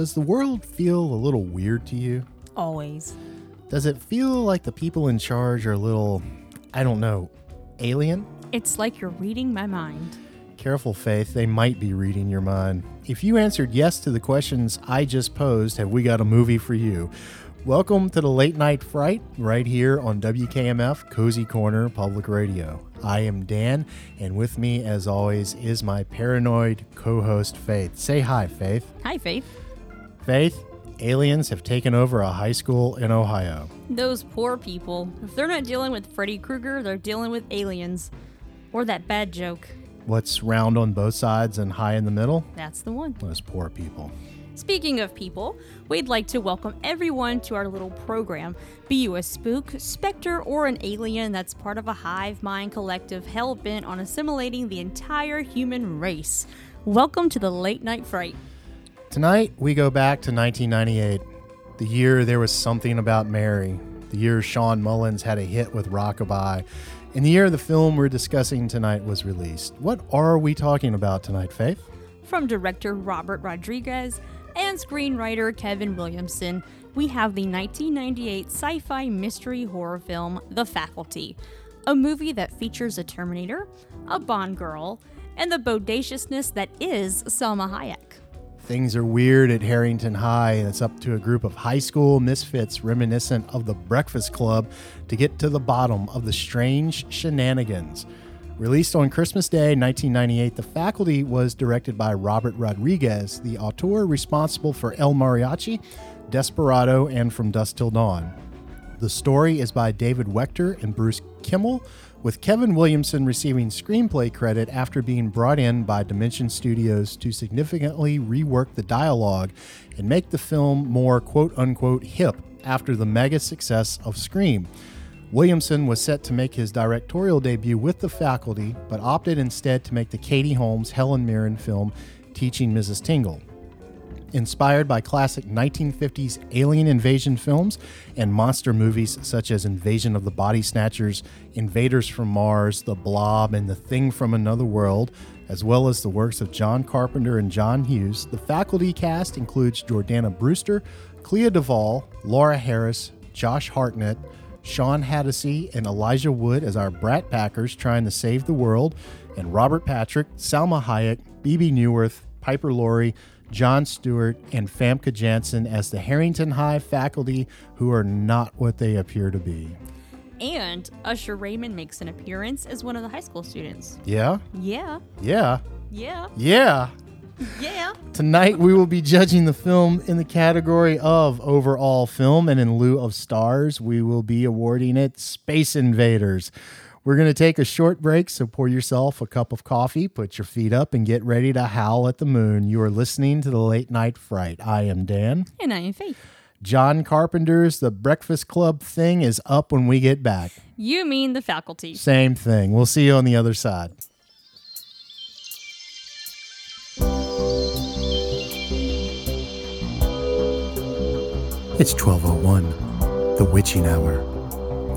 Does the world feel a little weird to you? Always. Does it feel like the people in charge are a little, I don't know, alien? It's like you're reading my mind. Careful, Faith, they might be reading your mind. If you answered yes to the questions I just posed, have we got a movie for you? Welcome to the Late Night Fright right here on WKMF Cozy Corner Public Radio. I am Dan, and with me, as always, is my paranoid co host, Faith. Say hi, Faith. Hi, Faith. Faith, aliens have taken over a high school in Ohio. Those poor people. If they're not dealing with Freddy Krueger, they're dealing with aliens. Or that bad joke. What's round on both sides and high in the middle? That's the one. Those poor people. Speaking of people, we'd like to welcome everyone to our little program. Be you a spook, specter, or an alien that's part of a hive mind collective hell bent on assimilating the entire human race. Welcome to the Late Night Fright. Tonight, we go back to 1998, the year there was something about Mary, the year Shawn Mullins had a hit with Rockabye, and the year the film we're discussing tonight was released. What are we talking about tonight, Faith? From director Robert Rodriguez and screenwriter Kevin Williamson, we have the 1998 sci fi mystery horror film The Faculty, a movie that features a Terminator, a Bond girl, and the bodaciousness that is Salma Hayek. Things are weird at Harrington High, and it's up to a group of high school misfits reminiscent of the Breakfast Club to get to the bottom of the strange shenanigans. Released on Christmas Day 1998, The Faculty was directed by Robert Rodriguez, the auteur responsible for El Mariachi, Desperado, and From Dusk Till Dawn. The story is by David Wechter and Bruce Kimmel, with Kevin Williamson receiving screenplay credit after being brought in by Dimension Studios to significantly rework the dialogue and make the film more quote unquote hip after the mega success of Scream. Williamson was set to make his directorial debut with the faculty, but opted instead to make the Katie Holmes Helen Mirren film Teaching Mrs. Tingle. Inspired by classic 1950s alien invasion films and monster movies such as Invasion of the Body Snatchers, Invaders from Mars, The Blob, and The Thing from Another World, as well as the works of John Carpenter and John Hughes, the faculty cast includes Jordana Brewster, Clea Duvall, Laura Harris, Josh Hartnett, Shawn Hatosy, and Elijah Wood as our Brat Packers trying to save the world, and Robert Patrick, Salma Hayek, Bebe Neuwirth, Piper Laurie, Jon Stewart, and Famke Janssen as the Harrington High faculty who are not what they appear to be. And Usher Raymond makes an appearance as one of the high school students. Yeah? Yeah, Yeah. yeah, Yeah. yeah. Tonight we will be judging the film in the category of overall film, and in lieu of stars, we will be awarding it Space Invaders. We're going to take a short break, so pour yourself a cup of coffee, put your feet up, and get ready to howl at the moon. You are listening to the Late Night Fright. I am Dan. And I am Faith. John Carpenter's The Breakfast Club thing is up when we get back. You mean the faculty. Same thing. We'll see you on the other side. It's 1201, the witching hour.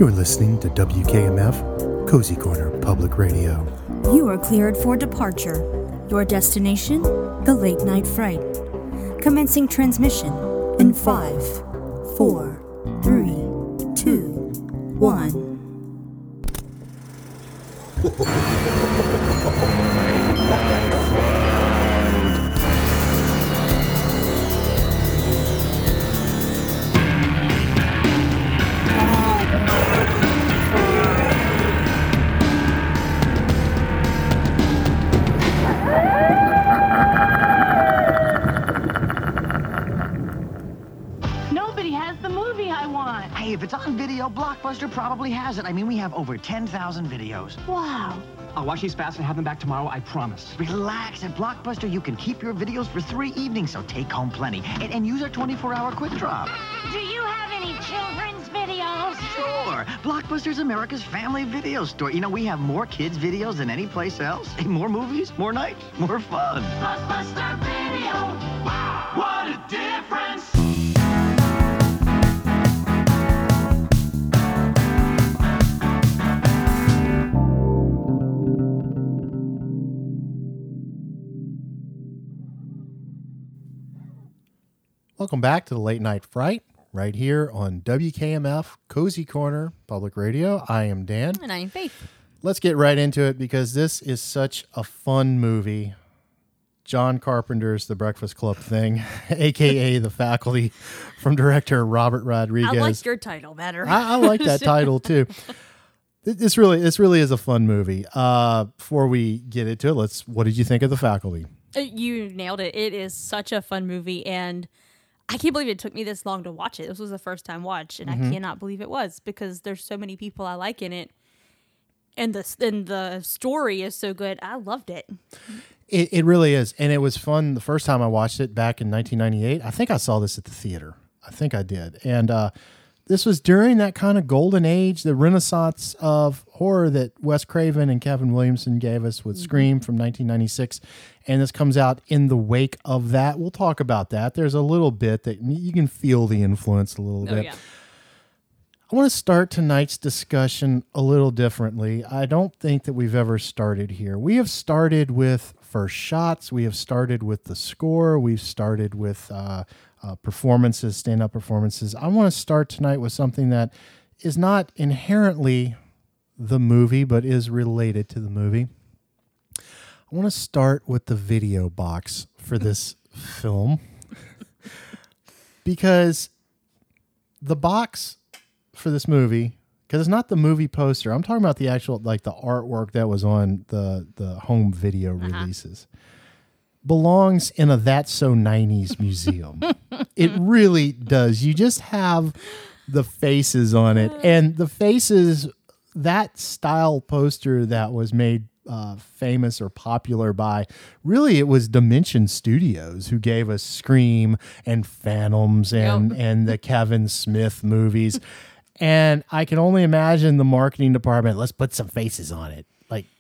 You're listening to WKMF Cozy Corner Public Radio. You are cleared for departure. Your destination, the Late Night Fright. Commencing transmission in five, four, three, two, one. Hey, if it's on video, Blockbuster probably has it. I mean, we have over 10,000 videos. Wow. I'll watch these fast and have them back tomorrow, I promise. Relax. At Blockbuster, you can keep your videos for three evenings, so take home plenty. And, and use our 24-hour quick drop. Do you have any children's videos? Sure. Blockbuster's America's family video store. You know, we have more kids' videos than any place else. More movies, more nights, more fun. Blockbuster Welcome back to the Late Night Fright right here on WKMF Cozy Corner Public Radio. I am Dan. And I'm Faith. Let's get right into it because this is such a fun movie. John Carpenter's The Breakfast Club thing, aka The Faculty, from director Robert Rodriguez. I like your title better. I, I like that title too. This really, this really is a fun movie. Uh, before we get into it, let's. What did you think of The Faculty? Uh, You nailed it. It is such a fun movie, and I can't believe it took me this long to watch it. This was the first time watch, and Mm-hmm. I cannot believe it was because there's so many people I like in it, and the and the story is so good. I loved it. It, it really is, and it was fun the first time I watched it back in 1998. I think I saw this at the theater. I think I did, and uh, this was during that kind of golden age, the renaissance of horror that Wes Craven and Kevin Williamson gave us with Scream from 1996, and this comes out in the wake of that. We'll talk about that. There's a little bit that you can feel the influence a little Oh bit. yeah, I want to start tonight's discussion a little differently. I don't think that we've ever started here. We have started with first shots. We have started with the score. We've started with uh, uh, performances, stand up performances. I want to start tonight with something that is not inherently the movie, but is related to the movie. I want to start with the video box for this film because the box for this movie because it's not the movie poster. I'm talking about the actual like the artwork that was on the the home video uh-huh. releases. Belongs in a that's so 90s museum. it really does. You just have the faces on it and the faces that style poster that was made uh, famous or popular by really it was Dimension Studios who gave us Scream and Phantoms and and the Kevin Smith movies. And I can only imagine the marketing department, let's put some faces on it.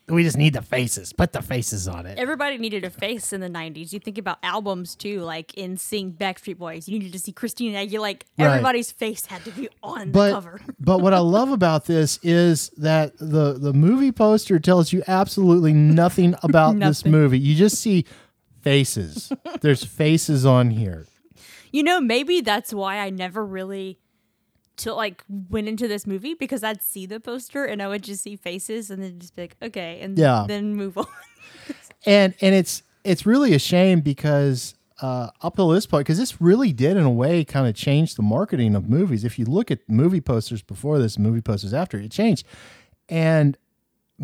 We just need the faces. Put the faces on it. everybody needed a face in the '90s. You think about albums too, like NSYNC Backstreet Boys. You needed to see Christina Aguilera. Like Right. everybody's face had to be on the but cover. but what I love about this is that the the movie poster tells you absolutely nothing about this movie. You just see faces. There's faces on here. You know, maybe that's why I never really to like went into this movie because I'd see the poster and I would just see faces and then just be like, okay, and Yeah. then move on. and and it's it's really a shame because uh, up till this point, because this really did in a way kind of change the marketing of movies. If you look at movie posters before this, movie posters after, it changed. And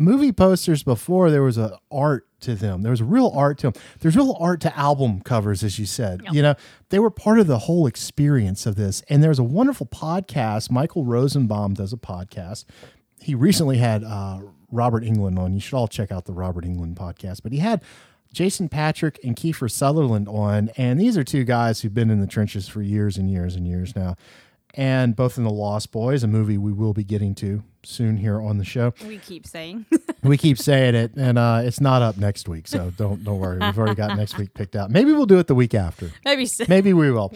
movie posters before there was a art to them. There was real art to them. There's real art to album covers, as you said. You know, they were part of the whole experience of this. And there's a wonderful podcast. Michael Rosenbaum does a podcast. He recently had uh, Robert Englund on. You should all check out the Robert Englund podcast. But he had Jason Patric and Kiefer Sutherland on, and these are two guys who've been in the trenches for years and years and years now. And both in The Lost Boys, a movie we will be getting to soon here on the show we keep saying. we keep saying it, and uh, it's not up next week, so don't don't worry. We've already got next week picked out. Maybe we'll do it the week after. maybe so. Maybe we will.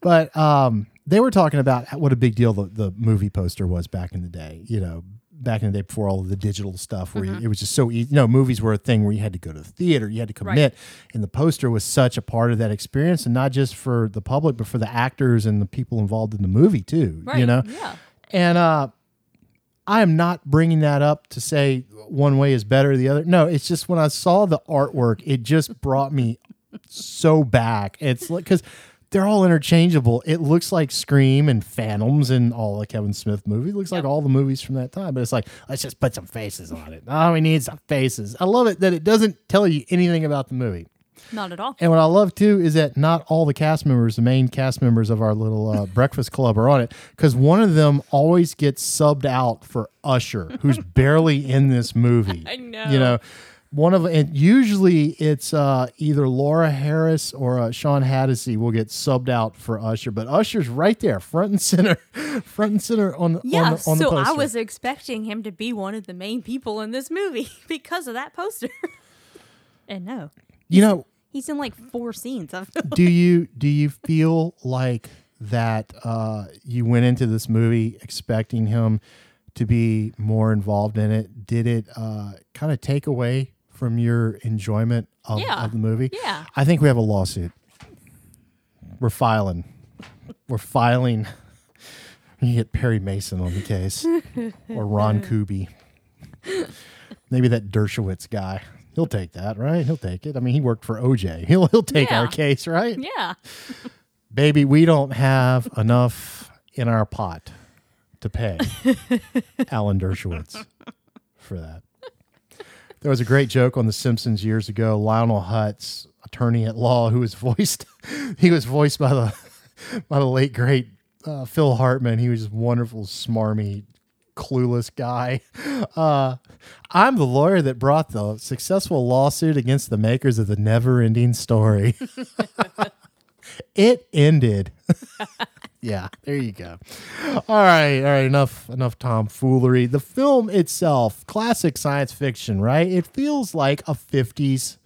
But um, they were talking about what a big deal the, the movie poster was back in the day. You know, back in the day before all of the digital stuff, where you, it was just so easy. You know, movies were a thing where you had to go to the theater, you had to commit, and the poster was such a part of that experience, and not just for the public, but for the actors and the people involved in the movie too. You know, yeah. and uh, I am not bringing that up to say one way is better the other. No, it's just when I saw the artwork, it just brought me so back. It's like because they're all interchangeable. It looks like Scream and Phantoms and all the Kevin Smith movies. It looks like all the movies from that time. But it's like let's just put some faces on it. Oh, we need some faces. I love it that it doesn't tell you anything about the movie. Not at all. And what I love too is that not all the cast members, the main cast members of our little uh, breakfast club, are on it because one of them always gets subbed out for Usher, who's barely in this movie. I know. You know, one of and usually it's uh, either Laura Harris or uh, Shawn Hatosy will get subbed out for Usher, but Usher's right there, front and center, front and center on Yeah, on the, on the so I was expecting him to be one of the main people in this movie because of that poster. and no, you know, he's in like four scenes. Do you do you feel like that uh, you went into this movie expecting him to be more involved in it? Did it uh, kind of take away from your enjoyment of, Yeah. of the movie? Yeah. I think we have a lawsuit. We're filing. we're filing. You get Perry Mason on the case, or Ron Kuby. Maybe that Dershowitz guy. He'll take that, right? He'll take it. I mean, he worked for OJ. He'll he'll take our case, right? Yeah. Baby, we don't have enough in our pot to pay Alan Dershowitz for that. There was a great joke on The Simpsons years ago. Lionel Hutz, attorney at law, who was voiced, he was voiced by the by the late great uh, Phil Hartman. He was just wonderful, smarmy, clueless guy. Uh, I'm the lawyer that brought the successful lawsuit against the makers of the Never-Ending Story. it ended. Yeah, there you go. All right, all right. Enough, enough tomfoolery. The film itself, classic science fiction, right? It feels like a '50s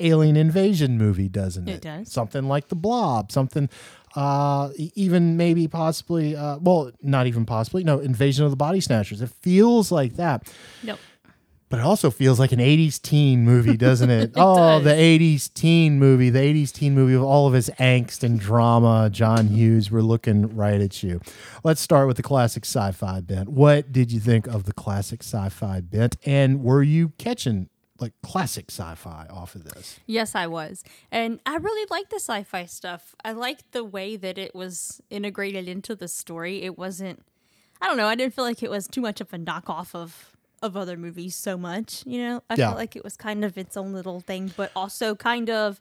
alien invasion movie, doesn't it? It does. Something like The Blob. Something, uh, even maybe possibly, uh, well, not even possibly. No, Invasion of the Body Snatchers. It feels like that. Nope. But it also feels like an 80s teen movie, doesn't it? oh, does. the 80s teen movie, the 80s teen movie of all of his angst and drama. John Hughes, we're looking right at you. Let's start with the classic sci fi bent. What did you think of the classic sci fi bent? And were you catching like classic sci fi off of this? Yes, I was. And I really liked the sci fi stuff. I liked the way that it was integrated into the story. It wasn't, I don't know, I didn't feel like it was too much of a knockoff of. Of other movies, so much, you know. I Yeah. felt like it was kind of its own little thing, but also kind of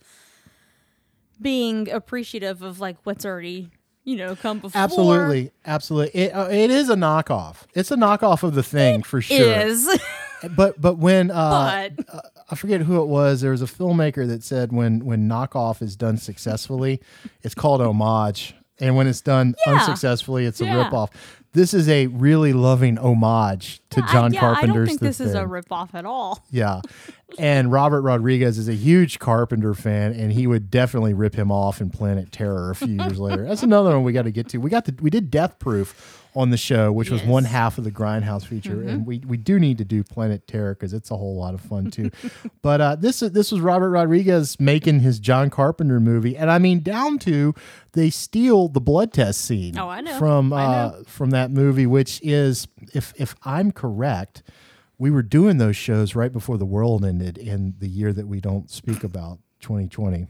being appreciative of like what's already, you know, come before. Absolutely. Absolutely. It, uh, it is a knockoff. It's a knockoff of the thing for sure. Is But but when uh, but uh, I forget who it was. There was a filmmaker that said when when knockoff is done successfully, it's called homage, and when it's done Yeah. unsuccessfully, it's a Yeah. ripoff. This is a really loving homage to I- John yeah, Carpenter's. I don't think this is a Thing. ripoff at all. Yeah. And Robert Rodriguez is a huge Carpenter fan, and he would definitely rip him off in Planet Terror a few years later. That's another one we got to get to. We got the we did Death Proof on the show, which was Yes. Mm-hmm. one half of the Grindhouse feature, and we, we do need to do Planet Terror because it's a whole lot of fun too. but uh, this this was Robert Rodriguez making his John Carpenter movie, and I mean down to they steal the blood test scene. Oh, I know. from I uh, know. from that movie, which is if if I'm correct we were doing those shows right before the world ended in the year that we don't speak about 2020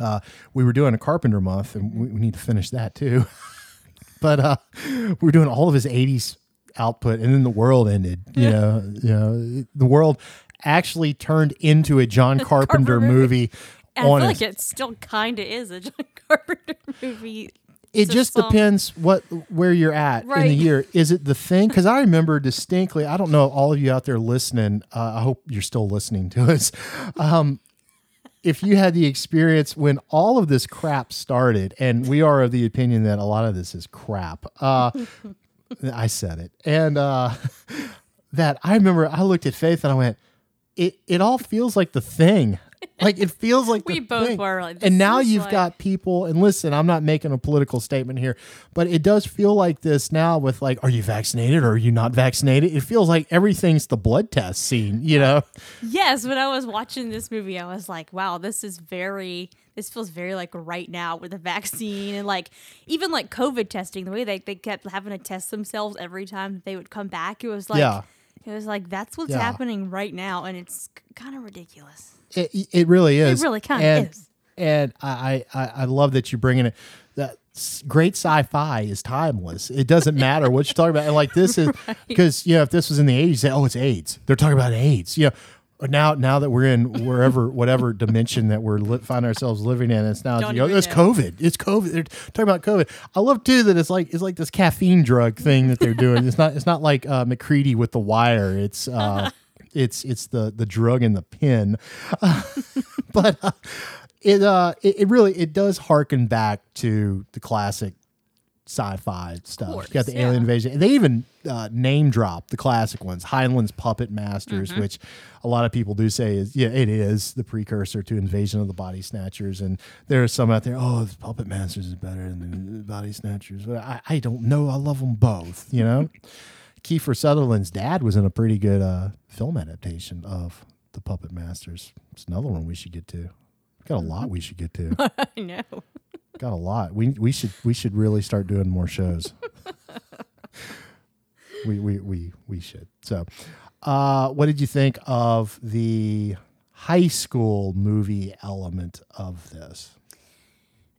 uh, we were doing a carpenter month and we, we need to finish that too but uh, we were doing all of his 80s output and then the world ended you know you know the world actually turned into a john carpenter Carpenter movie. I feel like it still kind of is a John Carpenter movie. it just some- depends what where you're at in the year. Is it the thing? Because I remember distinctly. I don't know all of you out there listening. Uh, I hope you're still listening to us. Um, if you had the experience when all of this crap started, and we are of the opinion that a lot of this is crap. Uh, I said it, and uh, that I remember I looked at Faith and I went, "It it all feels like the thing." Like it feels like We both thing. were like, and now you've like- got people. And listen, I'm not making a political statement here, but it does feel like this now. With like, are you vaccinated or are you not vaccinated? It feels like everything's the blood test scene. You know? Yes, when I was watching this movie, I was like, wow, this is very, this feels very like right now with the vaccine and like even like COVID testing, the way they, they kept having to test themselves every time they would come back. It was like, Yeah. it was like, that's what's Yeah. happening right now. And it's kind of ridiculous. It, it really is. It really kinda And- is. And I, I, I love that you're bringing it. That great sci-fi is timeless. It doesn't matter what you're talking about. And like this is because you know if this was in the 80s, say, oh, it's AIDS. They're talking about AIDS. You know. Now, now that we're in wherever, whatever dimension that we're li- find ourselves living in, it's now you know, it's. COVID. It's COVID. They're talking about COVID. I love too that it's like it's like this caffeine drug thing that they're doing. It's not it's not like uh, McCready with the wire. It's uh, it's it's the the drug in the pin but uh, it uh it, it really it does harken back to the classic sci-fi stuff. course, you got the yeah. alien invasion. They even uh, name drop the classic ones, Heinlein's Puppet Masters, Mm-hmm. which a lot of people do say is yeah, it is the precursor to Invasion of the Body Snatchers. And there are some out there, oh, the Puppet Masters is better than the Body Snatchers. But I, I don't know. I love them both. You know. Kiefer Sutherland's dad was in a pretty good uh, film adaptation of the Puppet Masters. It's another one we should get to. Got a lot we should get to. I know. got a lot. We we should we should really start doing more shows. we we we we should. So, uh, what did you think of the high school movie element of this?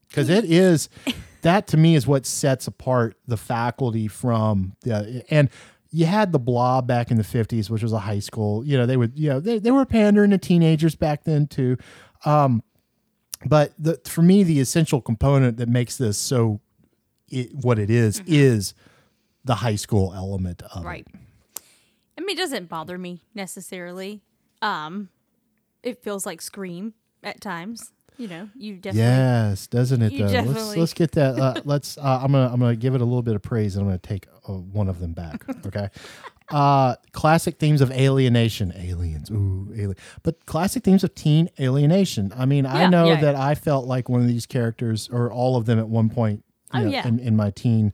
Because it is that to me is what sets apart the faculty from the and you had the blob back in the 50s which was a high school you know they would you know they, they were pandering to teenagers back then too um, but the, for me the essential component that makes this so it, what it is, is the high school element of Right. it I mean, it doesn't bother me necessarily. Um, it feels like Scream at times. You know, you definitely. yes doesn't it though let's let's get that uh, let's uh, i'm gonna i'm gonna give it a little bit of praise and i'm gonna take one of them back okay uh classic themes of alienation aliens ooh alien but classic themes of teen alienation i mean i know yeah, that i felt like one of these characters or all of them at one point Oh, know, yeah. in, in my teen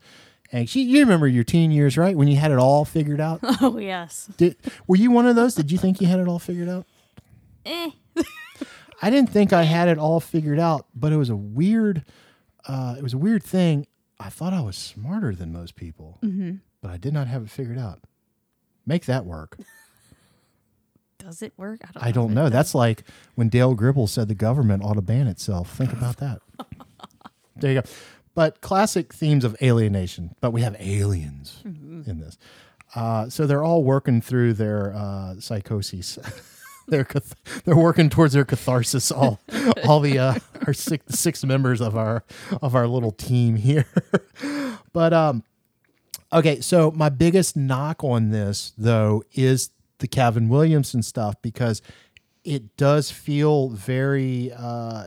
and you remember your teen years right when you had it all figured out Oh yes. Did, were you one of those did you think you had it all figured out Eh. I didn't think I had it all figured out, but it was a weird, uh, it was a weird thing. I thought I was smarter than most people, Mm-hmm. but I did not have it figured out. Make that work. Does it work? I don't. I don't know. That's like when Dale Gribble said the government ought to ban itself. Think about that. there you go. But classic themes of alienation, but we have aliens Mm-hmm. in this. Uh, so they're all working through their uh, psychoses. they're cath- they're working towards their catharsis. All all the uh, our six six members of our of our little team here. but um, Okay, so my biggest knock on this though is the Kevin Williamson stuff because it does feel very uh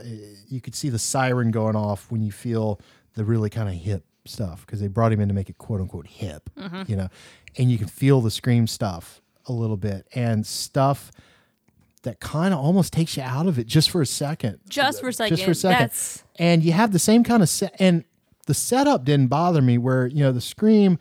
you could see the siren going off when you feel the really kind of hip stuff because they brought him in to make it quote unquote hip, you know. And you can feel the scream stuff a little bit and stuff that kind of almost takes you out of it just for a second Just for a second. just for a second. That's And you have the same kind of set, and the setup didn't bother me. Where you know the scream,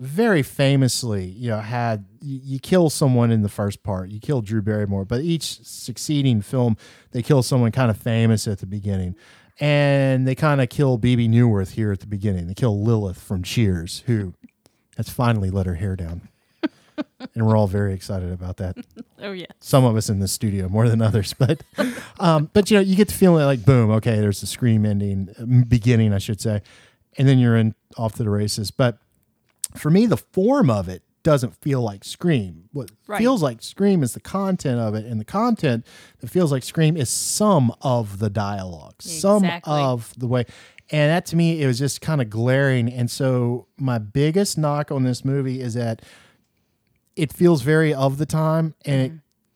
very famously, you know, had you, you kill someone in the first part, you kill Drew Barrymore, but each succeeding film they kill someone kind of famous at the beginning. And they kind of kill Bebe Neuwirth here at the beginning. They kill Lilith from Cheers, who has finally let her hair down. And we're all very excited about that. Oh yeah. some of us in the studio more than others but um, but you know you get the feeling like boom okay there's the scream ending um, beginning i should say and then you're in off to the races. But for me the form of it doesn't feel like scream. What Right. feels like scream is the content of it and the content that feels like scream is some of the dialogue some of the way. And that to me it was just kind of glaring. And so my biggest knock on this movie is that it feels very of the time and it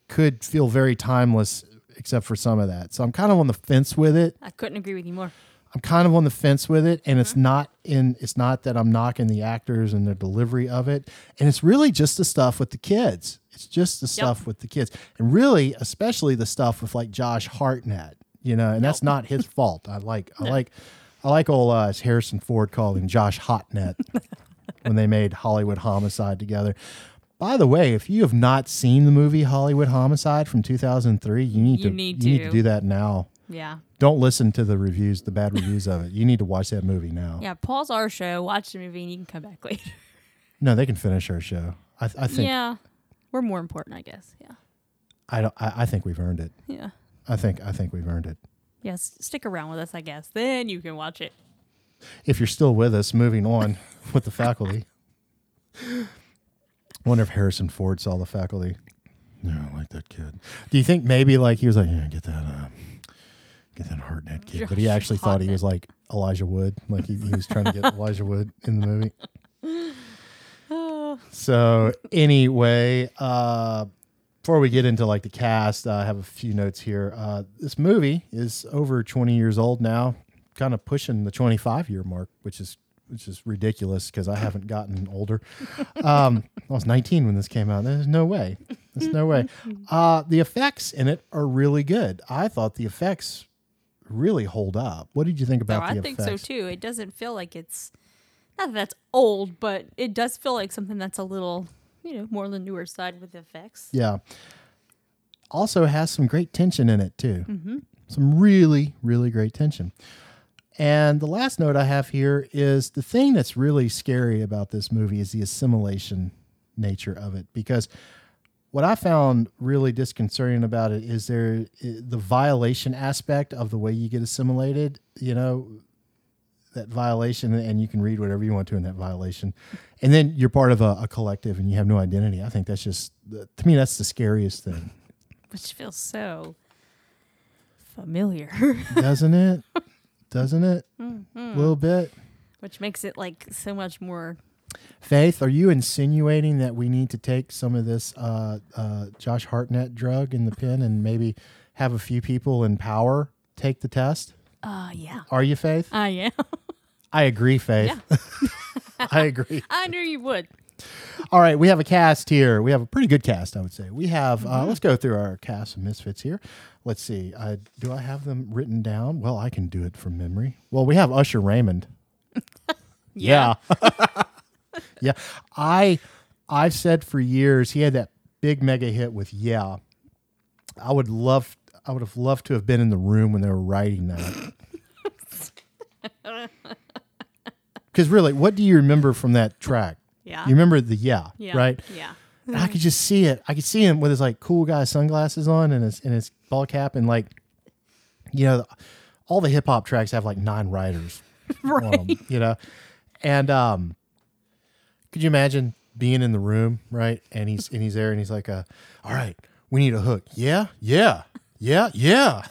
could feel very timeless except for some of that. So I'm kind of on the fence with it. I couldn't agree with you more. I'm kind of on the fence with it and it's not in it's not that I'm knocking the actors and their delivery of it and it's really just the stuff with the kids. It's just the stuff with the kids. And really especially the stuff with like Josh Hartnett, you know, and that's not his fault. I like I like I like old uh, as Harrison Ford called him Josh Hotnet when they made Hollywood Homicide together. By the way, if you have not seen the movie Hollywood Homicide from 2003, you need You to need you need to to. do that now. Yeah. Don't listen to the reviews, the bad reviews of it. You need to watch that movie now. Yeah. Pause our show, watch the movie, and you can come back later. No, they can finish our show. I, I think yeah. We're more important, I guess. Yeah. I don't. I, I think we've earned it. Yeah. I think I think we've earned it. Yes. Stick around with us, I guess. Then you can watch it. If you're still with us, moving on with the faculty. Wonder if Harrison Ford saw the faculty. No, I like that kid. Do you think maybe like he was like, yeah, get that, uh, get that Hartnett kid, but he actually thought he was like Elijah Wood, like he, he was trying to get Elijah Wood in the movie. So anyway, uh, before we get into like the cast, uh, I have a few notes here. Uh, this movie is over 20 years old now, kind of pushing the 25 year mark, which is which is ridiculous because I haven't gotten older. Um, I was 19 when this came out. There's no way. There's no way. Uh, the effects in it are really good. I thought the effects really hold up. What did you think about I the think effects? so too. It doesn't feel like it's not that that's old, but it does feel like something that's a little, you know, more on the newer side with the effects. Yeah. Also has some great tension in it too. Some really, really great tension. And the last note I have here is the thing that's really scary about this movie is the assimilation nature of it because what I found really disconcerting about it is there the violation aspect of the way you get assimilated, you know, that violation and you can read whatever you want to in that violation. And then you're part of a, a collective and you have no identity. I think that's just to me that's the scariest thing. Which feels so familiar. Doesn't it? Doesn't it? A Mm-hmm. little bit. Which makes it like so much more Faith, are you insinuating that we need to take some of this uh, uh, Josh Hartnett drug in the pen and maybe have a few people in power take the test? uh yeah. Are you, Faith? I am. I agree, Faith. I agree. I knew you would. All right, we have a cast here. We have a pretty good cast, I would say. We have, uh, let's go through our cast of misfits here. Let's see. Uh, do I have them written down? Well, I can do it from memory. Well, we have Usher Raymond. yeah. yeah. I I've said for years he had that big mega hit with Yeah. I would love I would have loved to have been in the room when they were writing that. Because really, what do you remember from that track? Yeah. You remember the yeah, Yeah. right? Yeah. And I could just see it. I could see him with his like cool guy sunglasses on and his and his ball cap and like, you know, all the hip hop tracks have like nine writers, on 'em, you know, and um, could you imagine being in the room, right? And he's and he's there and he's like, uh, all right, we need a hook. Yeah, yeah, yeah, yeah.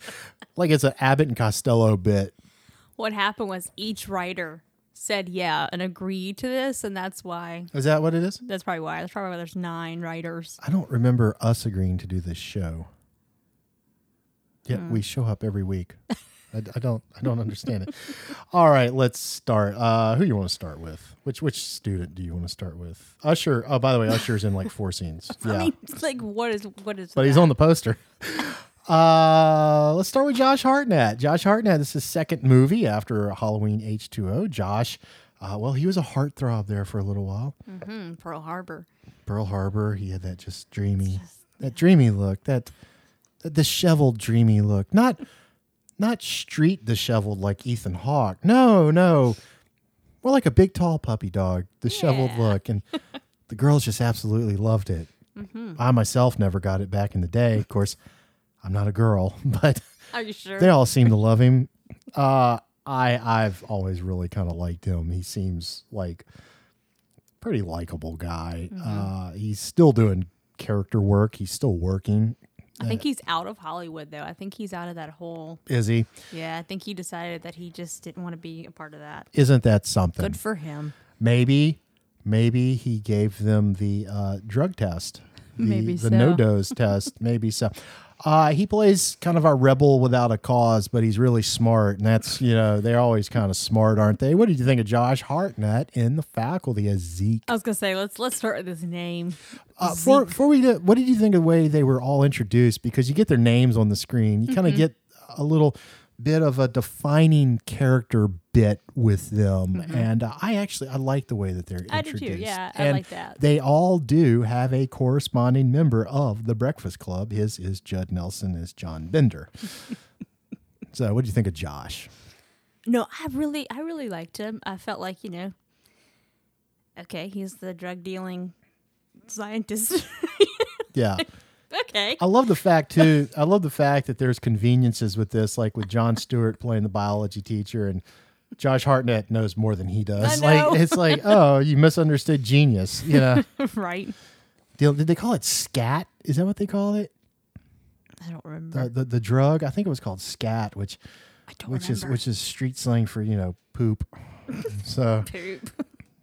like it's an Abbott and Costello bit. What happened was each writer said yeah and agreed to this, and that's why. Is that what it is? That's probably why. That's probably why there's nine writers. I don't remember us agreeing to do this show. Yet we show up every week. I, I don't. I don't understand it. All right, let's start. Uh, who you want to start with? Which which student do you want to start with? Usher. Oh, by the way, Usher's in like four scenes. Yeah, I mean, it's like what is what is? but he's on the poster. Uh, let's start with Josh Hartnett. Josh Hartnett. This is his second movie after Halloween H two O. Josh. Uh, well, he was a heartthrob there for a little while. Mm, Pearl Harbor. Pearl Harbor. He had that just dreamy, that dreamy look, that, that disheveled, dreamy look. Not, not street disheveled like Ethan Hawke. No, no, more like a big, tall puppy dog, disheveled Yeah. look, and the girls just absolutely loved it. I myself never got it back in the day. Of course, I'm not a girl, but Are you sure? they all seem to love him. Uh, I I've always really kind of liked him. He seems like pretty likable guy. Uh, he's still doing character work. He's still working. I think he's out of Hollywood though. I think he's out of that whole. Is he? Yeah, I think he decided that he just didn't want to be a part of that. Isn't that something? Good for him. maybe maybe he gave them the uh, drug test. The, Maybe the so. no dose test. Maybe so. Uh, he plays kind of a rebel without a cause, but he's really smart, and that's you know they're always kind of smart, aren't they? What did you think of Josh Hartnett in the faculty as Zeke? I was gonna say let's let's start with his name. Uh, before, before we did, what did you think of the way they were all introduced? Because you get their names on the screen, you Mm-hmm. kind of get a little bit of a defining character bit with them, and uh, I actually I like the way that they're Mm-hmm. I do too, introduced. yeah, I and like that. They all do have a corresponding member of the Breakfast Club. His is Judd Nelson, is John Bender. so, what do you think of Josh? No, I really I really liked him. I felt like you know. Okay, he's the drug dealing scientist. Yeah. okay. I love the fact too. I love the fact that there's conveniences with this, like with Jon Stewart playing the biology teacher, and Josh Hartnett knows more than he does. Like it's like, oh, you misunderstood genius. You know, right. did, did they call it scat? Is that what they call it? I don't remember. The, the the drug? I think it was called scat, which I don't which is which is street slang for you know poop. so Poop.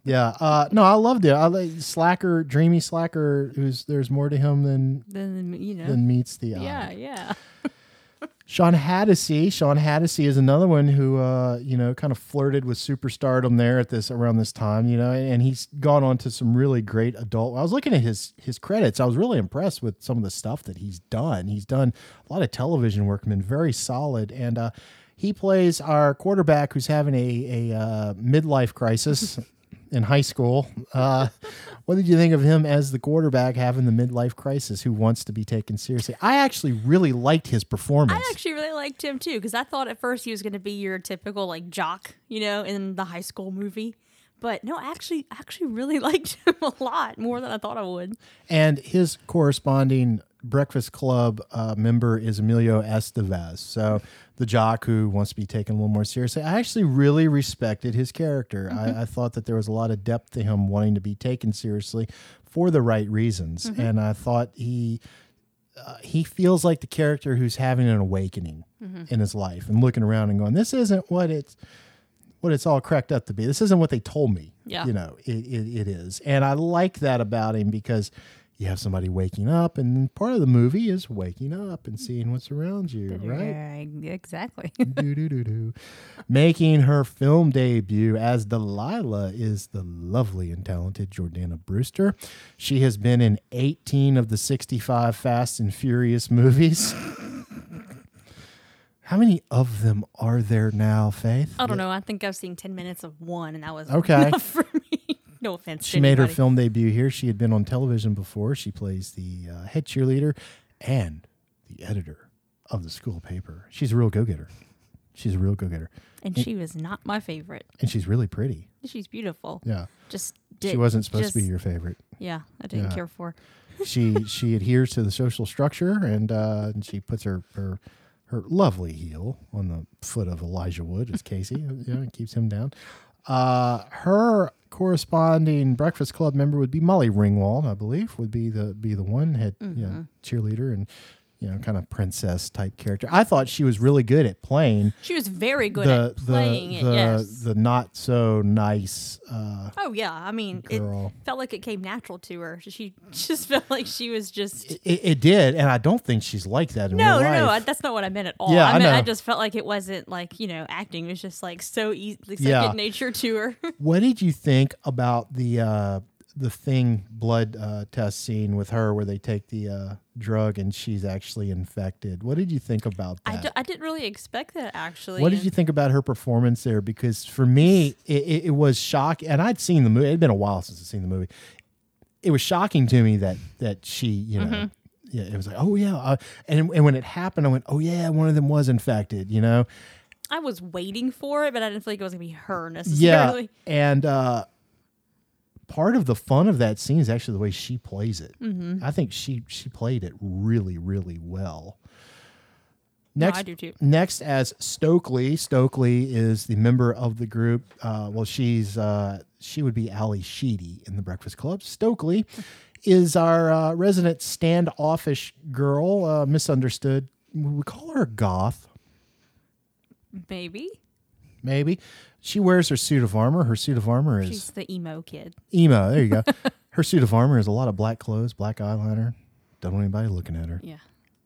Yeah, uh, no, I loved it. I like slacker, dreamy slacker. Who's there's more to him than Then you know. than meets the eye. yeah, yeah. Shawn Hatosy. Shawn Hatosy is another one who, uh, you know, kind of flirted with superstardom there at this around this time, you know, and he's gone on to some really great adult. I was looking at his his credits. I was really impressed with some of the stuff that he's done. He's done a lot of television work, been very solid, and uh, he plays our quarterback who's having a a uh, midlife crisis. in high school. Uh, what did you think of him as the quarterback having the midlife crisis who wants to be taken seriously? I actually really liked his performance. I actually really liked him too because I thought at first he was going to be your typical like jock, you know, in the high school movie. But no, actually, I actually really liked him a lot more than I thought I would. and his corresponding Breakfast Club uh, member is Emilio Estevez. So the jock who wants to be taken a little more seriously. I actually really respected his character. I, mm-hmm. I thought that there was a lot of depth to him wanting to be taken seriously for the right reasons, mm-hmm. and I thought he. Uh, he feels like the character who's having an awakening mm-hmm. in his life and looking around and going, "This isn't what it's what it's all cracked up to be. This isn't what they told me. Yeah. You know, it, it, it is. And I like that about him because you have somebody waking up, and part of the movie is waking up and seeing what's around you, right? Yeah, exactly. do, do, do, do. Making her film debut as Delilah is the lovely and talented Jordana Brewster. She has been in 18 of the 65 Fast and Furious movies. How many of them are there now, Faith? I don't know. I think I've seen 10 minutes of one, and that was Okay. enough for me. No offense. She made her film debut here. She had been on television before. She plays the uh, head cheerleader and the editor of the school paper. She's a real go getter. She's a real go getter. And she was not my favorite. And she's really pretty. She's beautiful. Yeah. Just she wasn't supposed to be your favorite. Yeah, I didn't Yeah. care for. She she adheres to the social structure and uh, and she puts her, her her lovely heel on the foot of Elijah Wood as Casey. you know, keeps him down. Uh, her corresponding Breakfast Club member would be Molly Ringwald, I believe, would be the be the one head you Mm-hmm. know, cheerleader and you know kind of princess type character. I thought she was really good at playing She was very good the at playing the, it. Yes. the not so nice. Uh, oh yeah, I mean, Girl. it felt like it came natural to her. She just felt like she was just. it, it did, and I don't think she's like that in no, real no, no. That's not what I meant at all. Yeah, I meant I just felt like it wasn't like you know acting. It was just like so easy, like Yeah. second nature to her. What did you think about the uh, the thing blood uh, test scene with her, where they take the uh, drug and she's actually infected? What did you think about that? d- I didn't really expect that actually. what did you think about her performance there? Because for me, it, it, it was shocking, and I'd seen the movie. It had been a while since I'd seen the movie. It was shocking to me that that she, you know, Mm-hmm. yeah, it was like, oh yeah, uh, and and when it happened, I went, oh yeah, one of them was infected, you know. I was waiting for it, but I didn't feel like it was gonna be her necessarily. Yeah, and uh, part of the fun of that scene is actually the way she plays it. Mm-hmm. I think she she played it really really well. No, Next, I do too. Next, as Stokely, Stokely is the member of the group. Uh, well, she's uh, she would be Ally Sheedy in the Breakfast Club. Stokely is our uh, resident standoffish girl, uh, misunderstood. We call her a goth Maybe maybe. She wears her suit of armor. Her suit of armor is she's the emo kid. emo. There you go. her suit of armor is a lot of black clothes, black eyeliner. Don't want anybody looking at her. Yeah.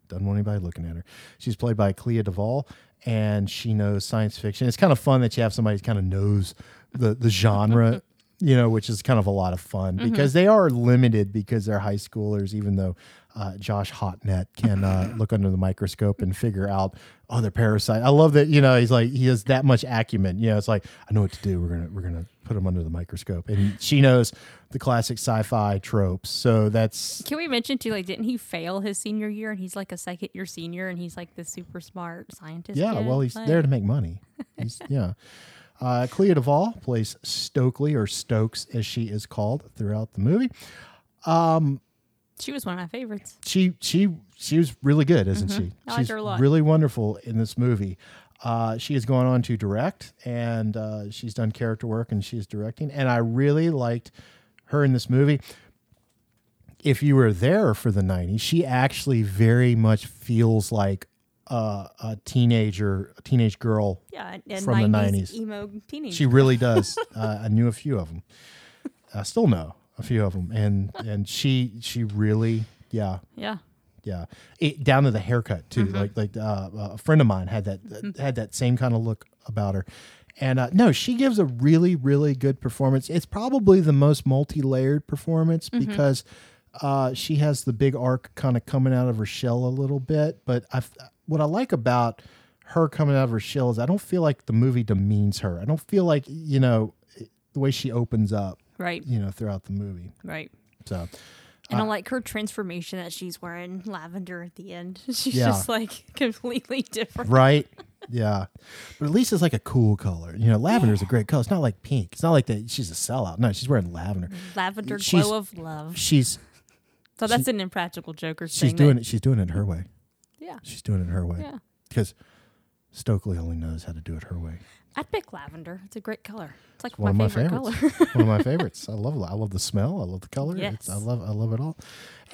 Doesn't want anybody looking at her. She's played by Clea Duvall, and she knows science fiction. It's kind of fun that you have somebody who kind of knows the the genre, you know, which is kind of a lot of fun mm-hmm. because they are limited because they're high schoolers. Even though uh, Josh Hotnet can uh, look under the microscope and figure out, oh, they're parasite. I love that. You know, he's like he has that much acumen. You know, it's like I know what to do. We're gonna we're gonna put him under the microscope, and she knows the classic sci-fi tropes. So that's Can we mention too? Like, didn't he fail his senior year, and he's like a second year senior, and he's like the super smart scientist? Yeah, kid? well, he's Like, there to make money. He's, yeah. Uh, Clea Duvall plays Stokely or Stokes as she is called throughout the movie. She was one of my favorites. She she she was really good, isn't she? Mm-hmm. I like She's her a lot. really wonderful in this movie. Uh, she has gone on to direct, and uh, she's done character work, and she's directing. And I really liked her in this movie. If you were there for the '90s, she actually very much feels like uh, a teenager, a teenage girl Yeah, and From the 90s 90s. emo teenage. She really does. uh, I knew a few of them. I still know a few of them, and and she she really yeah yeah, yeah it, down to the haircut too. Mm-hmm. Like like uh, a friend of mine had that had that same kind of look about her. And uh, no, she gives a really, really good performance. It's probably the most multi-layered performance Mm-hmm. because uh, she has the big arc kind of coming out of her shell a little bit. But I, what I like about her coming out of her shell is I don't feel like the movie demeans her. I don't feel like you know the way she opens up, Right. you know, throughout the movie. Right. So And I uh, like her transformation that she's wearing lavender at the end. She's Yeah. just like completely different. right, yeah, but at least it's like a cool color. You know, lavender is a great color. It's not like pink. It's not like that. She's a sellout. No, she's wearing lavender. Lavender She's- glow of love. She's So that's an impractical Joker she's doing it. She's doing it her way. Yeah. She's doing it her way. Yeah. Because Stokely only knows how to do it her way. I'd pick lavender. It's a great color. It's like one my, of my favorite favorites. color. one of my favorites. I love I love the smell. I love the color. It's, I love I love it all.